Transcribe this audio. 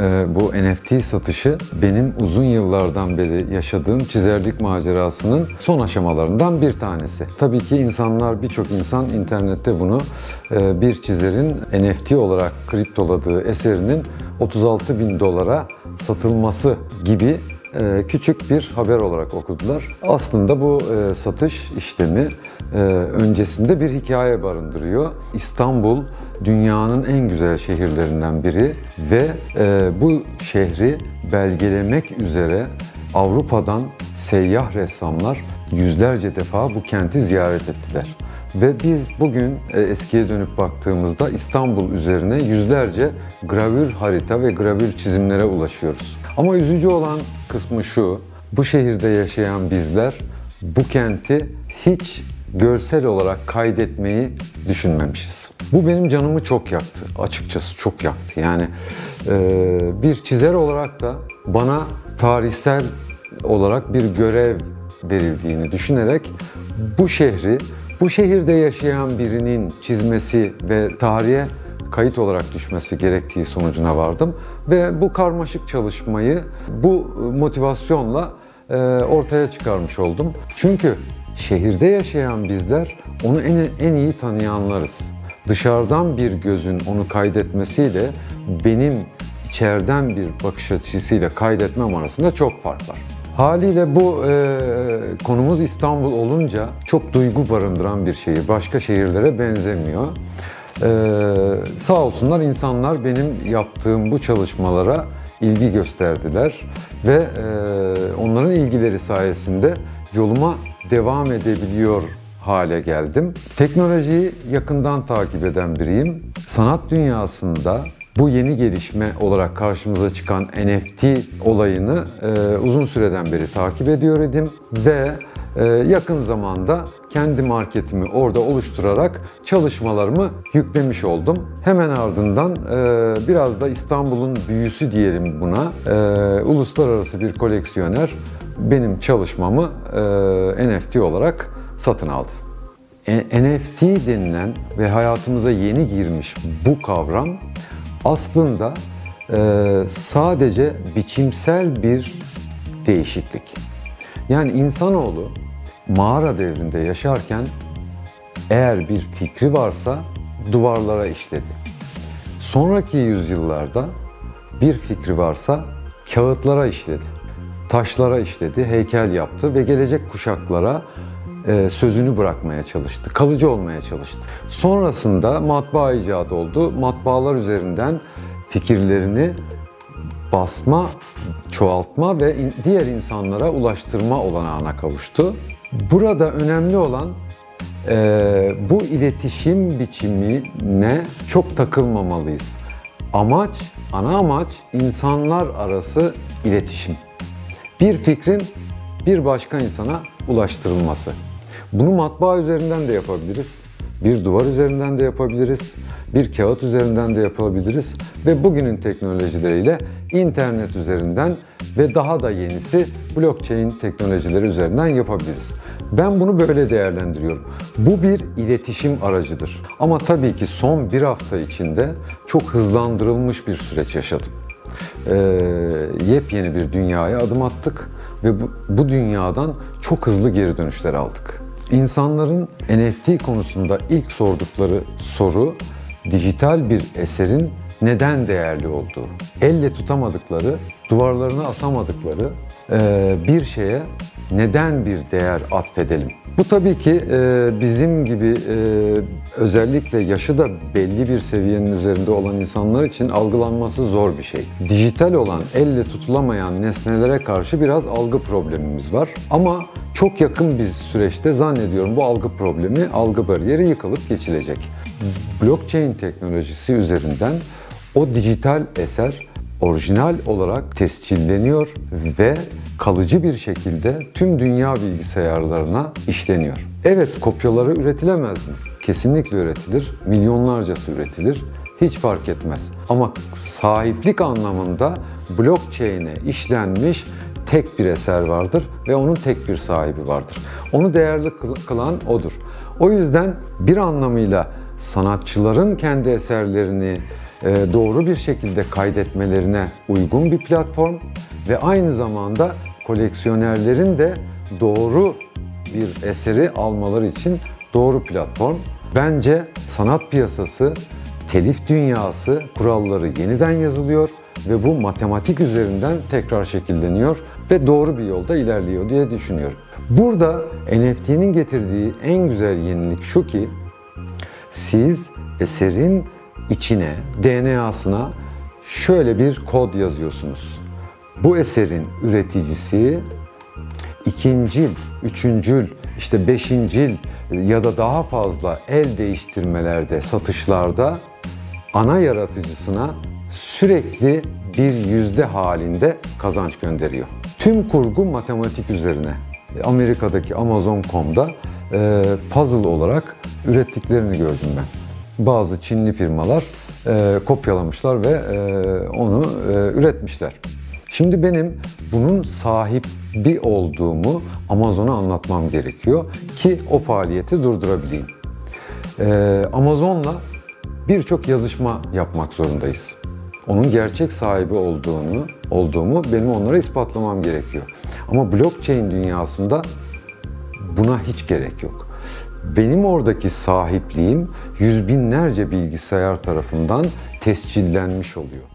Ee, bu NFT satışı benim uzun yıllardan beri yaşadığım çizerlik macerasının son aşamalarından bir tanesi. Tabii ki insanlar, birçok insan internette bunu e, bir çizerin NFT olarak kriptoladığı eserinin 36 bin dolara satılması gibi küçük bir haber olarak okudular. Aslında bu e, satış işlemi e, öncesinde bir hikaye barındırıyor. İstanbul dünyanın en güzel şehirlerinden biri ve bu şehri belgelemek üzere Avrupa'dan seyyah ressamlar yüzlerce defa bu kenti ziyaret ettiler. Ve biz bugün eskiye dönüp baktığımızda İstanbul üzerine yüzlerce gravür harita ve gravür çizimlere ulaşıyoruz. Ama üzücü olan kısmı şu, bu şehirde yaşayan bizler bu kenti hiç görsel olarak kaydetmeyi düşünmemişiz. Bu benim canımı çok yaktı. Açıkçası çok yaktı. Yani e, bir çizer olarak da bana tarihsel olarak bir görev verildiğini düşünerek bu şehri, bu şehirde yaşayan birinin çizmesi ve tarihe kayıt olarak düşmesi gerektiği sonucuna vardım ve bu karmaşık çalışmayı bu motivasyonla e, ortaya çıkarmış oldum. Çünkü şehirde yaşayan bizler onu en, en iyi tanıyanlarız. Dışarıdan bir gözün onu kaydetmesiyle benim içeriden bir bakış açısıyla kaydetmem arasında çok fark var. Haliyle bu e, konumuz İstanbul olunca çok duygu barındıran bir şehir. Başka şehirlere benzemiyor. Ee, sağ olsunlar insanlar benim yaptığım bu çalışmalara ilgi gösterdiler ve e, onların ilgileri sayesinde yoluma devam edebiliyor hale geldim. Teknolojiyi yakından takip eden biriyim. Sanat dünyasında bu yeni gelişme olarak karşımıza çıkan NFT olayını e, uzun süreden beri takip ediyor idim ve yakın zamanda kendi marketimi orada oluşturarak çalışmalarımı yüklemiş oldum. Hemen ardından e, biraz da İstanbul'un büyüsü diyelim buna. E, uluslararası bir koleksiyoner benim çalışmamı e, NFT olarak satın aldı. NFT denilen ve hayatımıza yeni girmiş bu kavram aslında sadece biçimsel bir değişiklik. Yani insanoğlu mağara devrinde yaşarken eğer bir fikri varsa duvarlara işledi. Sonraki yüzyıllarda bir fikri varsa kağıtlara işledi. Taşlara işledi, heykel yaptı ve gelecek kuşaklara e, sözünü bırakmaya çalıştı, kalıcı olmaya çalıştı. Sonrasında matbaa icat oldu. Matbaalar üzerinden fikirlerini basma, çoğaltma ve diğer insanlara ulaştırma olanağına kavuştu. Burada önemli olan e, bu iletişim biçimine çok takılmamalıyız. Amaç, ana amaç insanlar arası iletişim. Bir fikrin bir başka insana ulaştırılması. Bunu matbaa üzerinden de yapabiliriz. Bir duvar üzerinden de yapabiliriz. Bir kağıt üzerinden de yapabiliriz. Ve bugünün teknolojileriyle internet üzerinden ve daha da yenisi blockchain teknolojileri üzerinden yapabiliriz. Ben bunu böyle değerlendiriyorum. Bu bir iletişim aracıdır. Ama tabii ki son bir hafta içinde çok hızlandırılmış bir süreç yaşadım. Ee, yepyeni bir dünyaya adım attık ve bu, bu dünyadan çok hızlı geri dönüşler aldık. İnsanların NFT konusunda ilk sordukları soru dijital bir eserin neden değerli olduğu. Elle tutamadıkları, duvarlarına asamadıkları bir şeye neden bir değer atfedelim? Bu tabii ki e, bizim gibi e, özellikle yaşı da belli bir seviyenin üzerinde olan insanlar için algılanması zor bir şey. Dijital olan, elle tutulamayan nesnelere karşı biraz algı problemimiz var. Ama çok yakın bir süreçte zannediyorum bu algı problemi, algı bariyeri yıkılıp geçilecek. Blockchain teknolojisi üzerinden o dijital eser orijinal olarak tescilleniyor ve kalıcı bir şekilde tüm dünya bilgisayarlarına işleniyor. Evet kopyaları üretilemez mi? Kesinlikle üretilir. Milyonlarcası üretilir. Hiç fark etmez. Ama sahiplik anlamında blockchain'e işlenmiş tek bir eser vardır ve onun tek bir sahibi vardır. Onu değerli kılan odur. O yüzden bir anlamıyla sanatçıların kendi eserlerini e, doğru bir şekilde kaydetmelerine uygun bir platform ve aynı zamanda koleksiyonerlerin de doğru bir eseri almaları için doğru platform. Bence sanat piyasası, telif dünyası kuralları yeniden yazılıyor ve bu matematik üzerinden tekrar şekilleniyor ve doğru bir yolda ilerliyor diye düşünüyorum. Burada NFT'nin getirdiği en güzel yenilik şu ki siz eserin içine, DNA'sına şöyle bir kod yazıyorsunuz. Bu eserin üreticisi ikincil, üçüncül, işte beşincil ya da daha fazla el değiştirmelerde, satışlarda ana yaratıcısına sürekli bir yüzde halinde kazanç gönderiyor. Tüm kurgu matematik üzerine. Amerika'daki Amazon.com'da puzzle olarak ürettiklerini gördüm ben. Bazı Çinli firmalar e, kopyalamışlar ve e, onu e, üretmişler. Şimdi benim bunun sahibi olduğumu Amazon'a anlatmam gerekiyor ki o faaliyeti durdurabileyim. Ee, Amazon'la birçok yazışma yapmak zorundayız. Onun gerçek sahibi olduğunu, olduğumu benim onlara ispatlamam gerekiyor. Ama blockchain dünyasında buna hiç gerek yok. Benim oradaki sahipliğim yüz binlerce bilgisayar tarafından tescillenmiş oluyor.